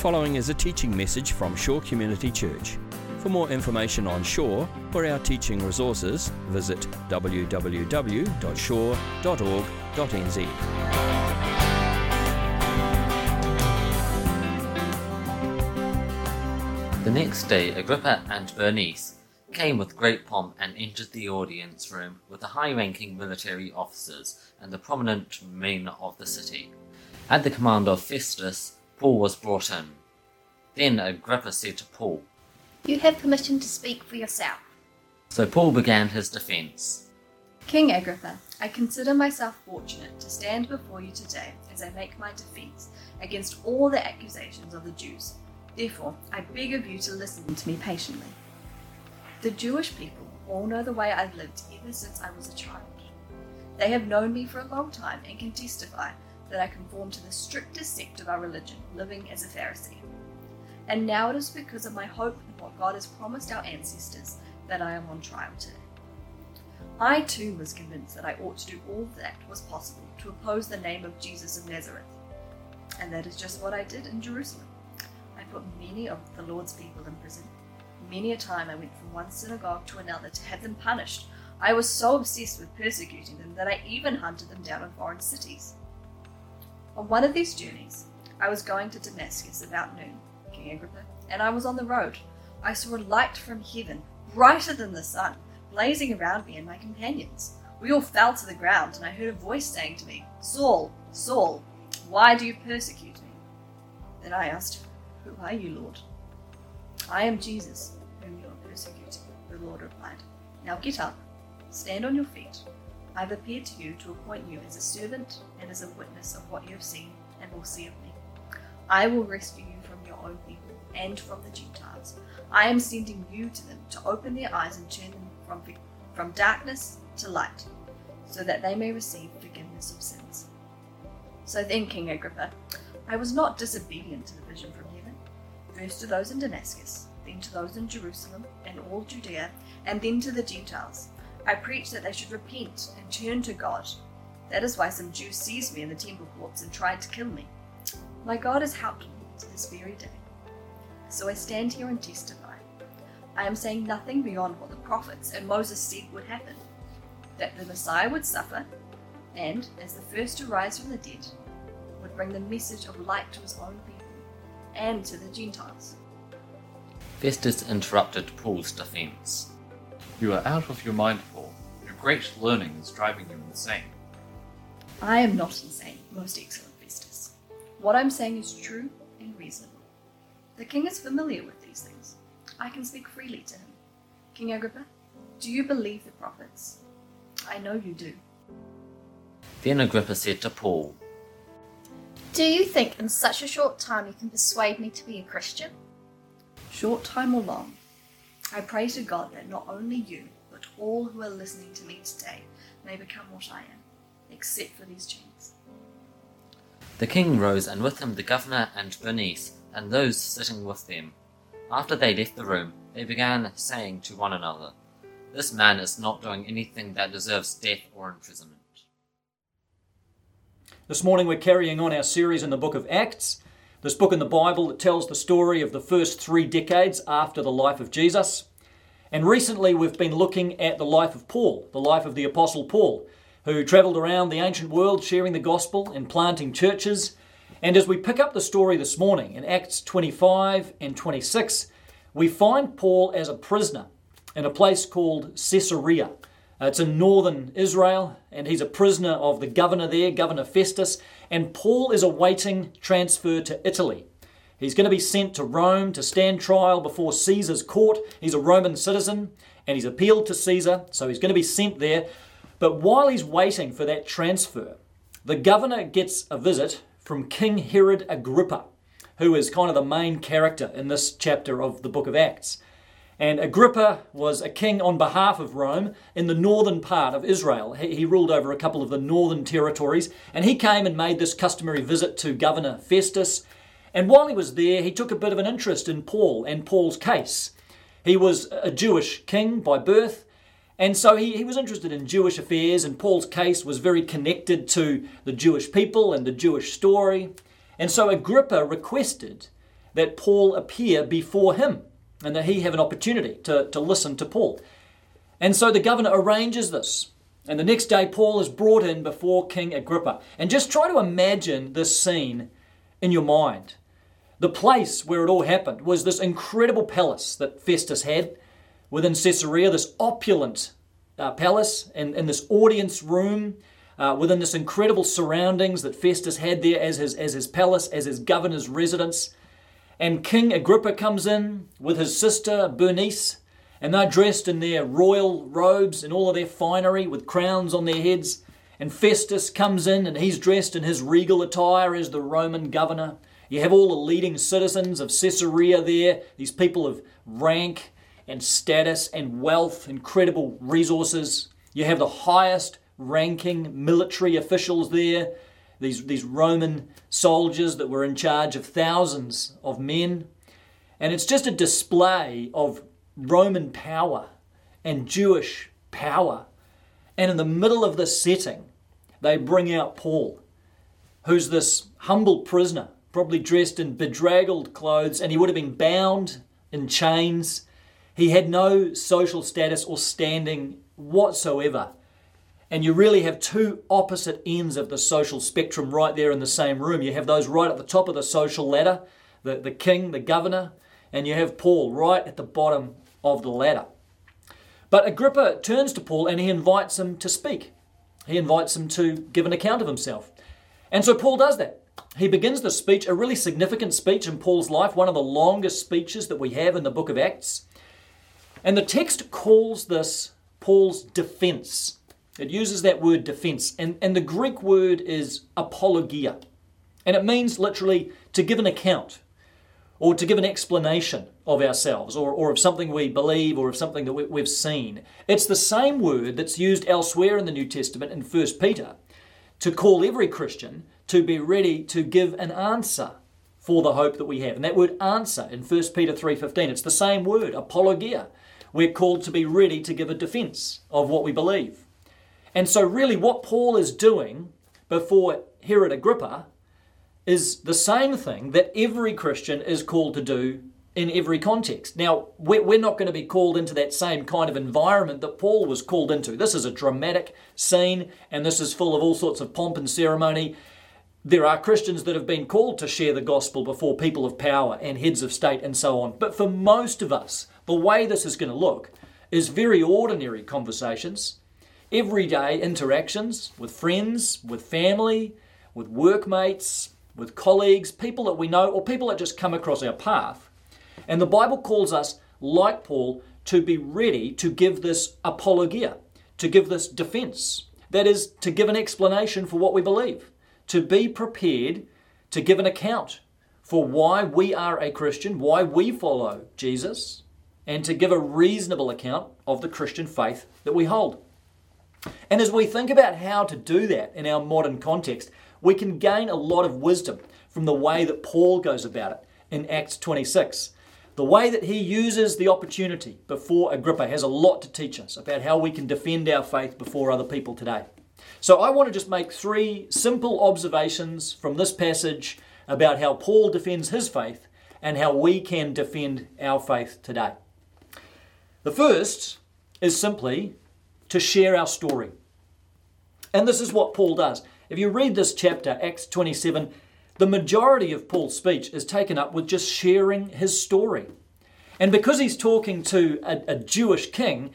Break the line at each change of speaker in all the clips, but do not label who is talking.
following is a teaching message from Shore Community Church. For more information on Shore or our teaching resources, visit www.shore.org.nz.
The next day, Agrippa and Bernice came with great pomp and entered the audience room with the high ranking military officers and the prominent men of the city. At the command of Festus, Paul was brought in. Then Agrippa said to Paul,
You have permission to speak for yourself.
So Paul began his defense.
King Agrippa, I consider myself fortunate to stand before you today as I make my defense against all the accusations of the Jews. Therefore, I beg of you to listen to me patiently. The Jewish people all know the way I've lived ever since I was a child. They have known me for a long time and can testify that I conform to the strictest sect of our religion, living as a Pharisee. And now it is because of my hope in what God has promised our ancestors that I am on trial today. I too was convinced that I ought to do all that was possible to oppose the name of Jesus of Nazareth. And that is just what I did in Jerusalem. I put many of the Lord's people in prison. Many a time I went from one synagogue to another to have them punished. I was so obsessed with persecuting them that I even hunted them down in foreign cities. On one of these journeys, I was going to Damascus about noon, King Agrippa, and I was on the road. I saw a light from heaven, brighter than the sun, blazing around me and my companions. We all fell to the ground, and I heard a voice saying to me, Saul, Saul, why do you persecute me? Then I asked, Who are you, Lord? I am Jesus, whom you are persecuting, the Lord replied. Now get up, stand on your feet. I have appeared to you to appoint you as a servant and as a witness of what you have seen and will see of me. I will rescue you from your own people and from the Gentiles. I am sending you to them to open their eyes and turn them from, from darkness to light, so that they may receive forgiveness of sins. So then, King Agrippa, I was not disobedient to the vision from heaven, first to those in Damascus, then to those in Jerusalem and all Judea, and then to the Gentiles. I preached that they should repent and turn to God. That is why some Jews seized me in the temple courts and tried to kill me. My God has helped me to this very day. So I stand here and testify. I am saying nothing beyond what the prophets and Moses said would happen that the Messiah would suffer, and, as the first to rise from the dead, would bring the message of light to his own people and to the Gentiles.
Festus interrupted Paul's defense.
You are out of your mind, Paul. Your great learning is driving you insane.
I am not insane, most excellent Festus. What I'm saying is true and reasonable. The king is familiar with these things. I can speak freely to him. King Agrippa, do you believe the prophets? I know you do.
Then Agrippa said to Paul,
Do you think in such a short time you can persuade me to be a Christian?
Short time or long, I pray to God that not only you, but all who are listening to me today may become what I am, except for these chains.
The king rose, and with him the governor and Bernice, and those sitting with them. After they left the room, they began saying to one another, This man is not doing anything that deserves death or imprisonment.
This morning we're carrying on our series in the book of Acts, this book in the Bible that tells the story of the first three decades after the life of Jesus. And recently we've been looking at the life of Paul, the life of the Apostle Paul, who travelled around the ancient world sharing the gospel and planting churches. And as we pick up the story this morning in Acts 25 and 26, we find Paul as a prisoner in a place called Caesarea. Uh, it's in northern Israel, and he's a prisoner of the governor there, Governor Festus. And Paul is awaiting transfer to Italy. He's going to be sent to Rome to stand trial before Caesar's court. He's a Roman citizen, and he's appealed to Caesar, so he's going to be sent there. But while he's waiting for that transfer, the governor gets a visit from King Herod Agrippa, who is kind of the main character in this chapter of the book of Acts. And Agrippa was a king on behalf of Rome in the northern part of Israel. He, ruled over a couple of the northern territories, and he came and made this customary visit to Governor Festus. And while he was there, he took a bit of an interest in Paul and Paul's case. He was a Jewish king by birth, and so he, he was interested in Jewish affairs, and Paul's case was very connected to the Jewish people and the Jewish story. And so Agrippa requested that Paul appear before him and that he have an opportunity to, to listen to Paul. And so the governor arranges this. And the next day, Paul is brought in before King Agrippa. And just try to imagine this scene in your mind. The place where it all happened was this incredible palace that Festus had within Caesarea, this opulent uh, palace and in this audience room uh, within this incredible surroundings that Festus had there as his, as his palace, as his governor's residence. And King Agrippa comes in with his sister Bernice, and they're dressed in their royal robes and all of their finery with crowns on their heads. And Festus comes in and he's dressed in his regal attire as the Roman governor. You have all the leading citizens of Caesarea there, these people of rank and status and wealth, incredible resources. You have the highest ranking military officials there, these, these Roman soldiers that were in charge of thousands of men. And it's just a display of Roman power and Jewish power. And in the middle of this setting, they bring out Paul, who's this humble prisoner, probably dressed in bedraggled clothes, and he would have been bound in chains. He had no social status or standing whatsoever. And you really have two opposite ends of the social spectrum right there in the same room. You have those right at the top of the social ladder, the, the king, the governor, and you have Paul right at the bottom of the ladder. But Agrippa turns to Paul and he invites him to speak. He invites him to give an account of himself. And so Paul does that. He begins the speech, a really significant speech in Paul's life, one of the longest speeches that we have in the book of Acts. And the text calls this Paul's defense. It uses that word defense, and, and the Greek word is apologia. And it means literally to give an account or to give an explanation of ourselves or, or of something we believe or of something that we, we've seen. It's the same word that's used elsewhere in the New Testament in 1 Peter to call every Christian to be ready to give an answer for the hope that we have. And that word answer in 1 Peter 3:15, it's the same word, apologia. We're called to be ready to give a defense of what we believe. And so, really, what Paul is doing before Herod Agrippa is the same thing that every Christian is called to do in every context. Now, we're not going to be called into that same kind of environment that Paul was called into. This is a dramatic scene, and this is full of all sorts of pomp and ceremony. There are Christians that have been called to share the gospel before people of power and heads of state and so on. But for most of us, the way this is going to look is very ordinary conversations everyday interactions with friends, with family, with workmates, with colleagues, people that we know, or people that just come across our path. And the Bible calls us, like Paul, to be ready to give this apologia, to give this defense. That is, to give an explanation for what we believe, to be prepared to give an account for why we are a Christian, why we follow Jesus, and to give a reasonable account of the Christian faith that we hold. And as we think about how to do that in our modern context, we can gain a lot of wisdom from the way that Paul goes about it in Acts 26. The way that he uses the opportunity before Agrippa has a lot to teach us about how we can defend our faith before other people today. So I want to just make three simple observations from this passage about how Paul defends his faith and how we can defend our faith today. The first is simply to share our story. And this is what Paul does. If you read this chapter, Acts 27, the majority of Paul's speech is taken up with just sharing his story. And because he's talking to a, a, Jewish king,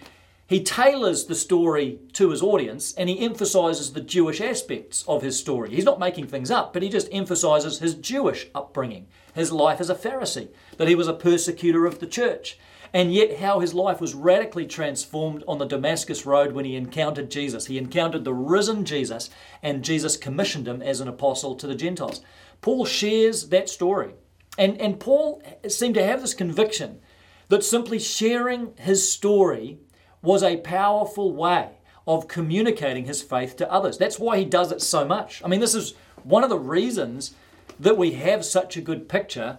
he tailors the story to his audience and he emphasizes the Jewish aspects of his story. He's not making things up, but he just emphasizes his Jewish upbringing, his life as a Pharisee, that he was a persecutor of the church, and yet how his life was radically transformed on the Damascus Road when he encountered Jesus. He encountered the risen Jesus, and Jesus commissioned him as an apostle to the Gentiles. Paul shares that story. And, and Paul seemed to have this conviction that simply sharing his story was a powerful way of communicating his faith to others. That's why he does it so much. I mean, this is one of the reasons that we have such a good picture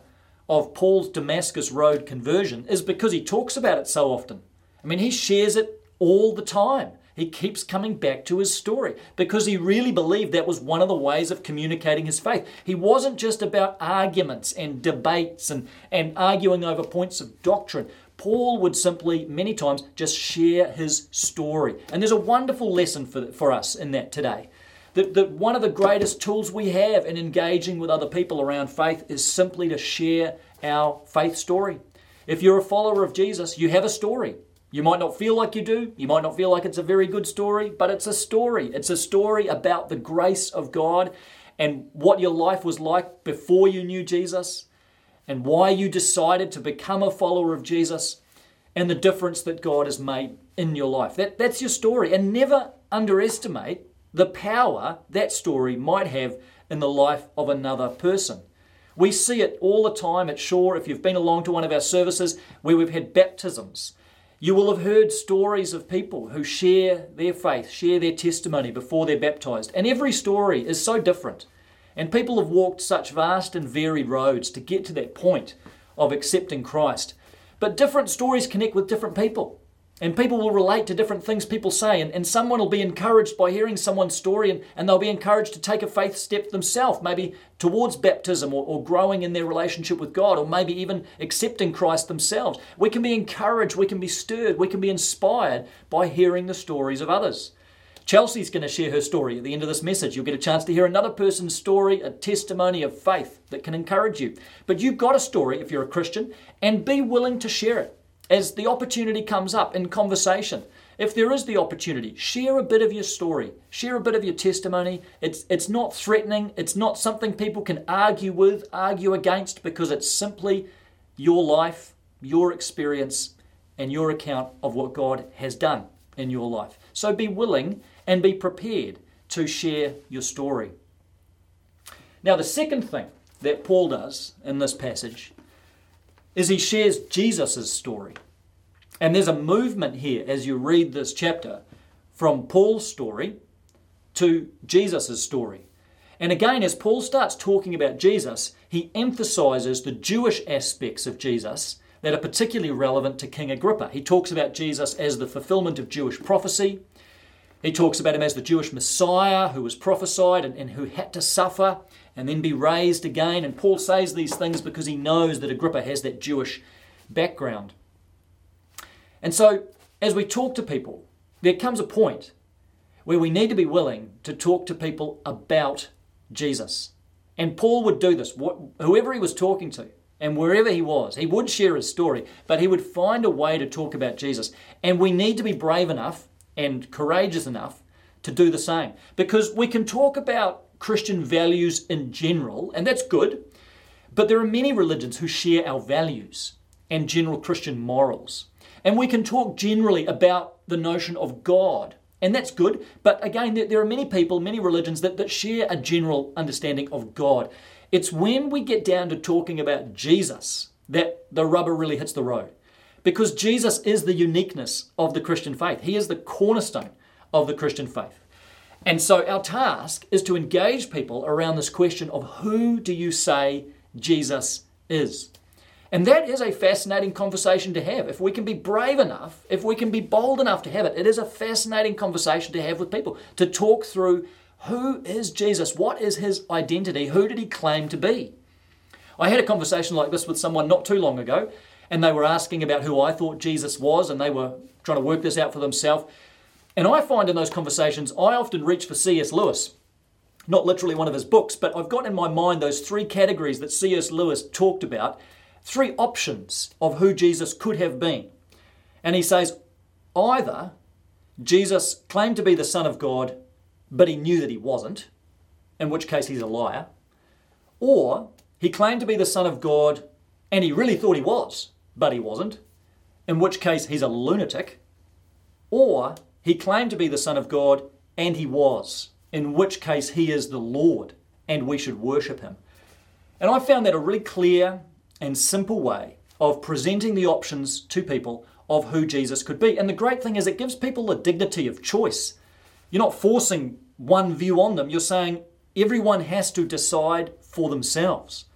of Paul's Damascus Road conversion is because he talks about it so often. I mean, he shares it all the time. he keeps coming back to his story because he really believed that was one of the ways of communicating his faith. He wasn't just about arguments and debates and, and arguing over points of doctrine. Paul would simply, many times, just share his story. And there's a wonderful lesson for, for us in that today. That, that one of the greatest tools we have in engaging with other people around faith is simply to share our faith story. If you're a follower of Jesus, you have a story. You might not feel like you do, you might not feel like it's a very good story, but it's a story. It's a story about the grace of God and what your life was like before you knew Jesus and why you decided to become a follower of Jesus and the difference that God has made in your life. That, that's your story. And never underestimate the power that story might have in the life of another person. We see it all the time at Shore. If you've been along to one of our services where we've had baptisms, you will have heard stories of people who share their faith, share their testimony before they're baptized. And every story is so different. And people have walked such vast and varied roads to get to that point of accepting Christ. But different stories connect with different people. And people will relate to different things people say. And, and someone will be encouraged by hearing someone's story and, and they'll be encouraged to take a faith step themselves, maybe towards baptism or, or growing in their relationship with God, or maybe even accepting Christ themselves. We can be encouraged, we can be stirred, we can be inspired by hearing the stories of others. Chelsea's going to share her story at the end of this message. You'll get a chance to hear another person's story, a testimony of faith that can encourage you. But you've got a story if you're a Christian, and be willing to share it as the opportunity comes up in conversation. If there is the opportunity, share a bit of your story, share a bit of your testimony. It's, it's not threatening, it's not something people can argue with, argue against, because it's simply your life, your experience, and your account of what God has done in your life. So be willing and be prepared to share your story. Now, the second thing that Paul does in this passage is he shares Jesus' story. And there's a movement here as you read this chapter from Paul's story to Jesus' story. And again, as Paul starts talking about Jesus, he emphasizes the Jewish aspects of Jesus that are particularly relevant to King Agrippa. He talks about Jesus as the fulfillment of Jewish prophecy. He talks about him as the Jewish Messiah who was prophesied and, and, who had to suffer and then be raised again. And Paul says these things because he knows that Agrippa has that Jewish background. And so, as we talk to people, there comes a point where we need to be willing to talk to people about Jesus. And Paul would do this, whoever he was talking to. And wherever he was, he would share his story, but he would find a way to talk about Jesus. And we need to be brave enough and courageous enough to do the same. Because we can talk about Christian values in general, and that's good, but there are many religions who share our values and general Christian morals. And we can talk generally about the notion of God, and that's good, but again, there are many people, many religions that, that share a general understanding of God. It's when we get down to talking about Jesus that the rubber really hits the road. Because Jesus is the uniqueness of the Christian faith. He is the cornerstone of the Christian faith. And so our task is to engage people around this question of who do you say Jesus is? And that is a fascinating conversation to have. If we can be brave enough, if we can be bold enough to have it, it is a fascinating conversation to have with people to talk through who is Jesus? What is his identity? Who did he claim to be? I had a conversation like this with someone not too long ago, and they were asking about who I thought Jesus was, and they were trying to work this out for themselves. And I find in those conversations, I often reach for C.S. Lewis. Not literally one of his books, but I've got in my mind those three categories that C.S. Lewis talked about, three options of who Jesus could have been. And he says either Jesus claimed to be the Son of God but he knew that he wasn't, in which case he's a liar. Or he claimed to be the Son of God and he really thought he was, but he wasn't, in which case he's a lunatic. Or he claimed to be the Son of God and he was, in which case he is the Lord and we should worship him. And I found that a really clear and simple way of presenting the options to people of who Jesus could be. And the great thing is, it gives people the dignity of choice. You're not forcing one view on them. You're saying everyone has to decide for themselves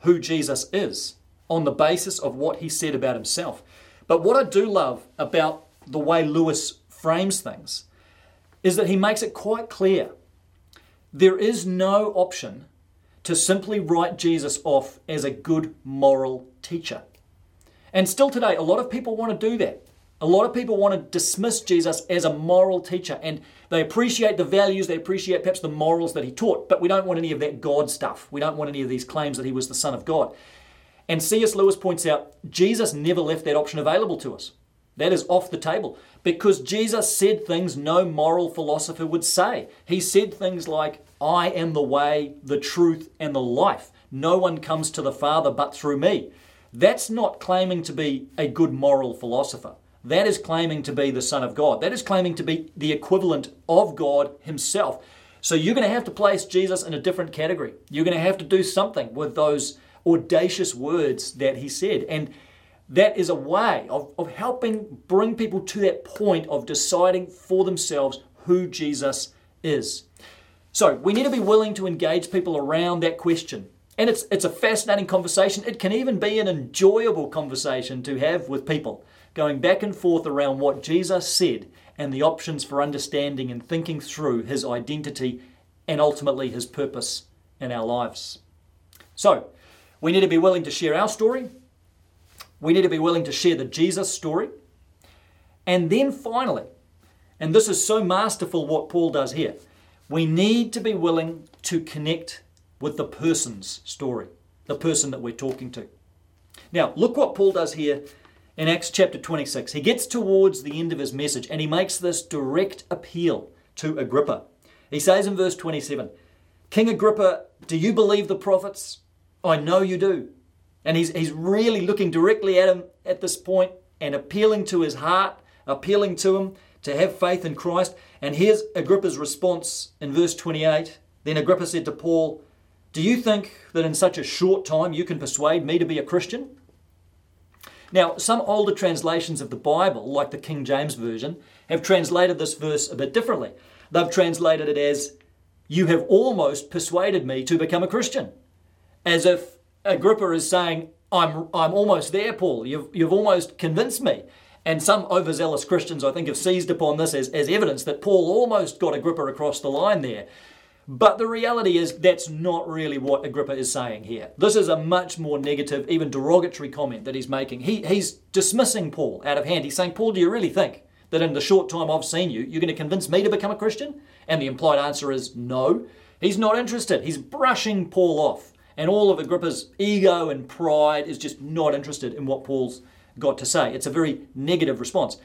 who Jesus is on the basis of what he said about himself. But what I do love about the way Lewis frames things is that he makes it quite clear there is no option to simply write Jesus off as a good moral teacher. And still today, a lot of people want to do that. A lot of people want to dismiss Jesus as a moral teacher and they appreciate the values, they appreciate perhaps the morals that he taught, but we don't want any of that God stuff. We don't want any of these claims that he was the Son of God. And C.S. Lewis points out Jesus never left that option available to us. That is off the table because Jesus said things no moral philosopher would say. He said things like, I am the way, the truth, and the life. No one comes to the Father but through me. That's not claiming to be a good moral philosopher. That is claiming to be the Son of God. That is claiming to be the equivalent of God Himself. So you're going to have to place Jesus in a different category. You're going to have to do something with those audacious words that He said. And that is a way of, of helping bring people to that point of deciding for themselves who Jesus is. So we need to be willing to engage people around that question. And it's, it's a fascinating conversation. It can even be an enjoyable conversation to have with people going back and forth around what Jesus said and the options for understanding and thinking through his identity and ultimately his purpose in our lives. So, we need to be willing to share our story. We need to be willing to share the Jesus story. And then finally, and this is so masterful what Paul does here, we need to be willing to connect with the person's story, the person that we're talking to. Now, look what Paul does here in Acts chapter 26. He gets towards the end of his message and he makes this direct appeal to Agrippa. He says in verse 27 King Agrippa, do you believe the prophets? I know you do. And he's, he's really looking directly at him at this point and appealing to his heart, appealing to him to have faith in Christ. And here's Agrippa's response in verse 28. Then Agrippa said to Paul, Do you think that in such a short time you can persuade me to be a Christian? Now, some older translations of the Bible, like the King James Version, have translated this verse a bit differently. They've translated it as, You have almost persuaded me to become a Christian. As if Agrippa is saying, I'm, I'm almost there, Paul. You've, you've almost convinced me. And some overzealous Christians, I think, have seized upon this as, as evidence that Paul almost got Agrippa across the line there. But the reality is, that's not really what Agrippa is saying here. This is a much more negative, even derogatory comment that he's making. He, he's dismissing Paul out of hand. He's saying, Paul, do you really think that in the short time I've seen you, you're going to convince me to become a Christian? And the implied answer is no. He's not interested. He's brushing Paul off. And all of Agrippa's ego and pride is just not interested in what Paul's got to say. It's a very negative response.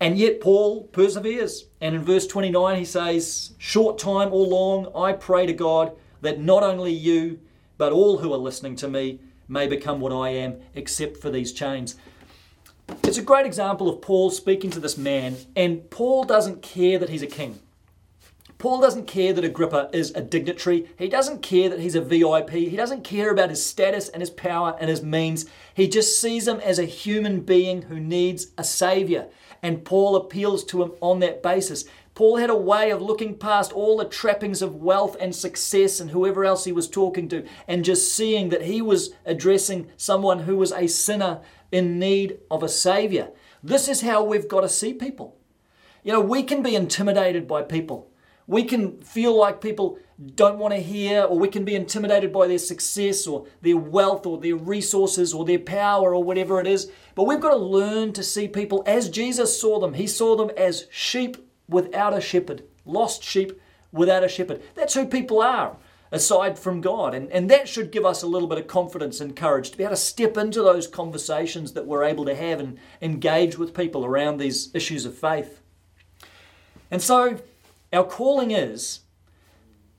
And yet Paul perseveres. And in verse 29, he says, Short time or long, I pray to God that not only you, but all who are listening to me may become what I am, except for these chains. It's a great example of Paul speaking to this man, and Paul doesn't care that he's a king. Paul doesn't care that Agrippa is a dignitary. He doesn't care that he's a VIP. He doesn't care about his status and his power and his means. He just sees him as a human being who needs a savior and Paul appeals to him on that basis. Paul had a way of looking past all the trappings of wealth and success and whoever else he was talking to and just seeing that he was addressing someone who was a sinner in need of a savior. This is how we've got to see people. You know, we can be intimidated by people. We can feel like people don't want to hear, or we can be intimidated by their success, or their wealth, or their resources, or their power, or whatever it is. But we've got to learn to see people as Jesus saw them. He saw them as sheep without a shepherd, lost sheep without a shepherd. That's who people are, aside from God. And, and that should give us a little bit of confidence and courage to be able to step into those conversations that we're able to have and engage with people around these issues of faith. And so, our calling is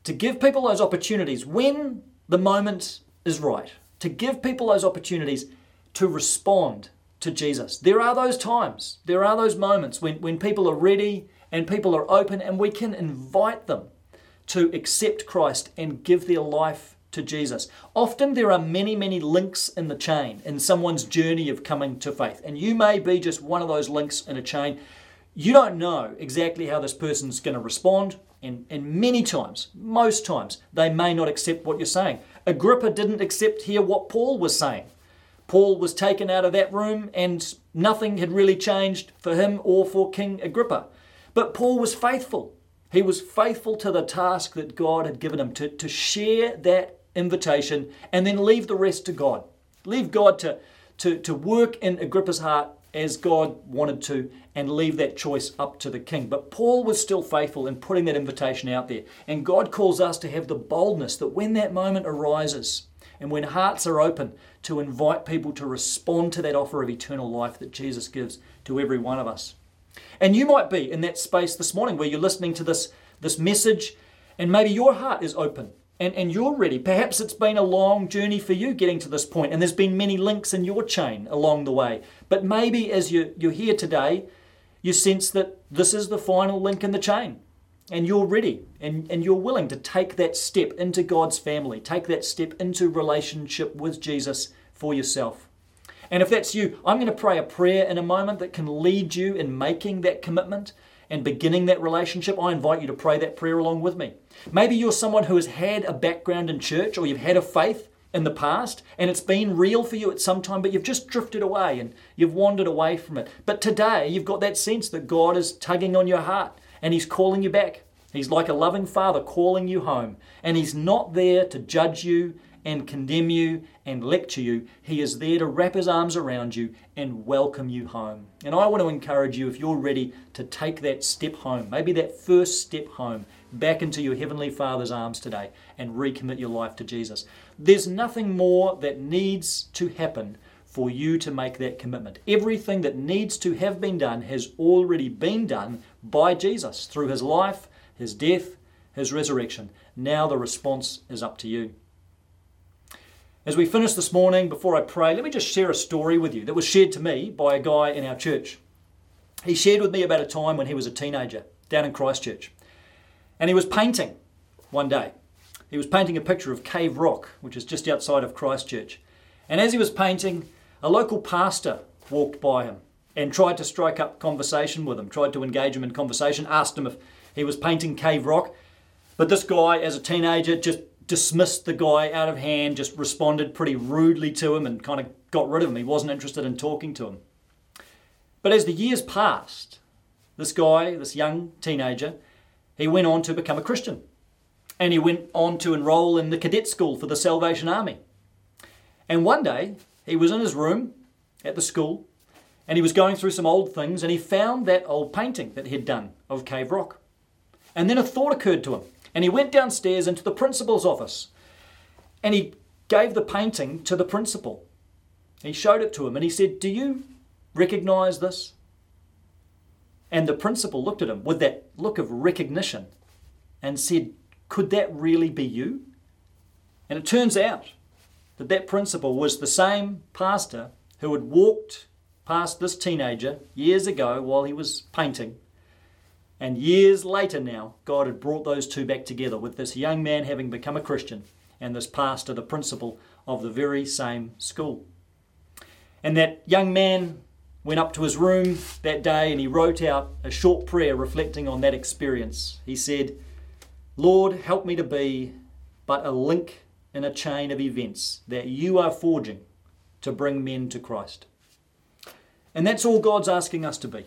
to give people those opportunities when the moment is right, to give people those opportunities to respond to Jesus. There are those times, there are those moments when, when people are ready and people are open, and we can invite them to accept Christ and give their life to Jesus. Often there are many, many links in the chain in someone's journey of coming to faith, and you may be just one of those links in a chain. You don't know exactly how this person's going to respond, and, and many times, most times, they may not accept what you're saying. Agrippa didn't accept hear what Paul was saying. Paul was taken out of that room, and nothing had really changed for him or for King Agrippa. But Paul was faithful. He was faithful to the task that God had given him to, to share that invitation and then leave the rest to God. Leave God to, to, to work in Agrippa's heart as God wanted to and leave that choice up to the king. But Paul was still faithful in putting that invitation out there. And God calls us to have the boldness that when that moment arises and when hearts are open, to invite people to respond to that offer of eternal life that Jesus gives to every one of us. And you might be in that space this morning where you're listening to this, this message and maybe your heart is open and, and you're ready. Perhaps it's been a long journey for you getting to this point, and there's been many links in your chain along the way. But maybe as you, you're here today, you sense that this is the final link in the chain, and you're ready and, and you're willing to take that step into God's family, take that step into relationship with Jesus for yourself. And if that's you, I'm going to pray a prayer in a moment that can lead you in making that commitment and beginning that relationship, I invite you to pray that prayer along with me. Maybe you're someone who has had a background in church or you've had a faith in the past and it's been real for you at some time, but you've just drifted away and you've wandered away from it. But today you've got that sense that God is tugging on your heart and He's calling you back. He's like a loving father calling you home, and He's not there to judge you and condemn you and lecture you. He is there to wrap his arms around you and welcome you home. And I want to encourage you, if you're ready to take that step home, maybe that first step home, back into your Heavenly Father's arms today and recommit your life to Jesus. There's nothing more that needs to happen for you to make that commitment. Everything that needs to have been done has already been done by Jesus through his life, his death, his resurrection. Now the response is up to you. As we finish this morning, before I pray, let me just share a story with you that was shared to me by a guy in our church. He shared with me about a time when he was a teenager down in Christchurch. And he was painting one day. He was painting a picture of Cave Rock, which is just outside of Christchurch. And as he was painting, a local pastor walked by him and tried to strike up conversation with him, tried to engage him in conversation, asked him if he was painting Cave Rock. But this guy, as a teenager, just dismissed the guy out of hand, just responded pretty rudely to him and kind of got rid of him. He wasn't interested in talking to him. But as the years passed, this guy, this young teenager, he went on to become a Christian. And he went on to enroll in the cadet school for the Salvation Army. And one day, he was in his room at the school and he was going through some old things and he found that old painting that he'd done of Cave Rock. And then a thought occurred to him. And he went downstairs into the principal's office and he gave the painting to the principal. He showed it to him and he said, Do you recognize this? And the principal looked at him with that look of recognition and said, Could that really be you? And it turns out that that principal was the same pastor who had walked past this teenager years ago while he was painting and years later now, God had brought those two back together with this young man having become a Christian and this pastor, the principal of the very same school. And that young man went up to his room that day and he wrote out a short prayer reflecting on that experience. He said, Lord, help me to be but a link in a chain of events that you are forging to bring men to Christ. And that's all God's asking us to be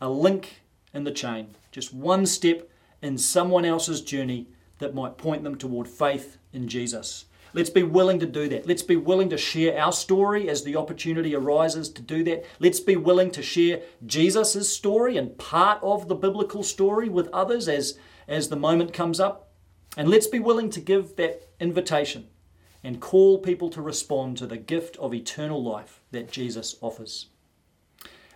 a link in the chain, just one step in someone else's journey that might point them toward faith in Jesus. Let's be willing to do that. Let's be willing to share our story as the opportunity arises to do that. Let's be willing to share Jesus' story and part of the biblical story with others as, as the moment comes up. And let's be willing to give that invitation and call people to respond to the gift of eternal life that Jesus offers.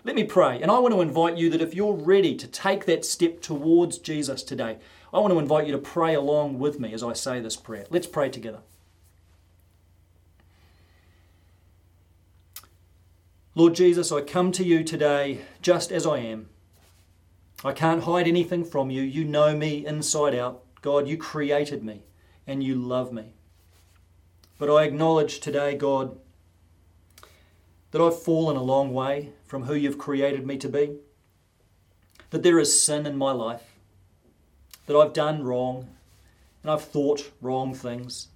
Let me pray. And I want to invite you that if you're ready to take that step towards Jesus today, I want to invite you to pray along with me as I say this prayer. Let's pray together. Lord Jesus, I come to you today just as I am. I can't hide anything from you. You know me inside out. God, you created me and you love me. But I acknowledge today, God, that I've fallen a long way from who you've created me to be, that there is sin in my life, that I've done wrong, and I've thought wrong things,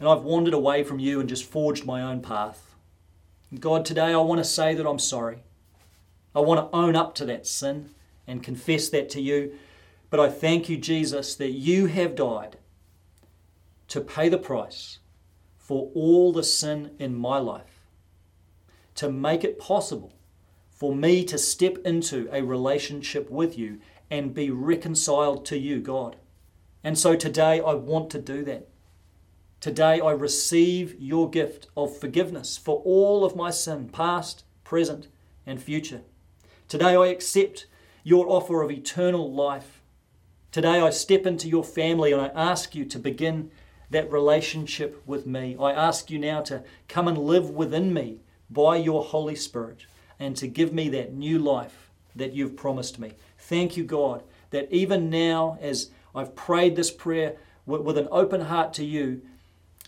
and I've wandered away from you and just forged my own path. And God, today I want to say that I'm sorry. I want to own up to that sin and confess that to you. But I thank you, Jesus, that you have died to pay the price for all the sin in my life, to make it possible for me to step into a relationship with you and be reconciled to you, God. And so today I want to do that. Today I receive your gift of forgiveness for all of my sin, past, present, and future. Today I accept your offer of eternal life. Today I step into your family and I ask you to begin that relationship with me. I ask you now to come and live within me by your Holy Spirit and to give me that new life that you've promised me. Thank you, God, that even now, as I've prayed this prayer with an open heart to you,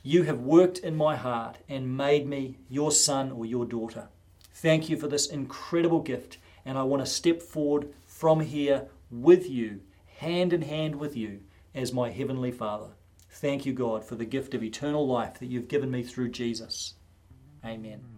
you have worked in my heart and made me your son or your daughter. Thank you for this incredible gift, and I want to step forward from here with you, hand in hand with you, as my Heavenly Father. Thank you, God, for the gift of eternal life that you've given me through Jesus. Amen.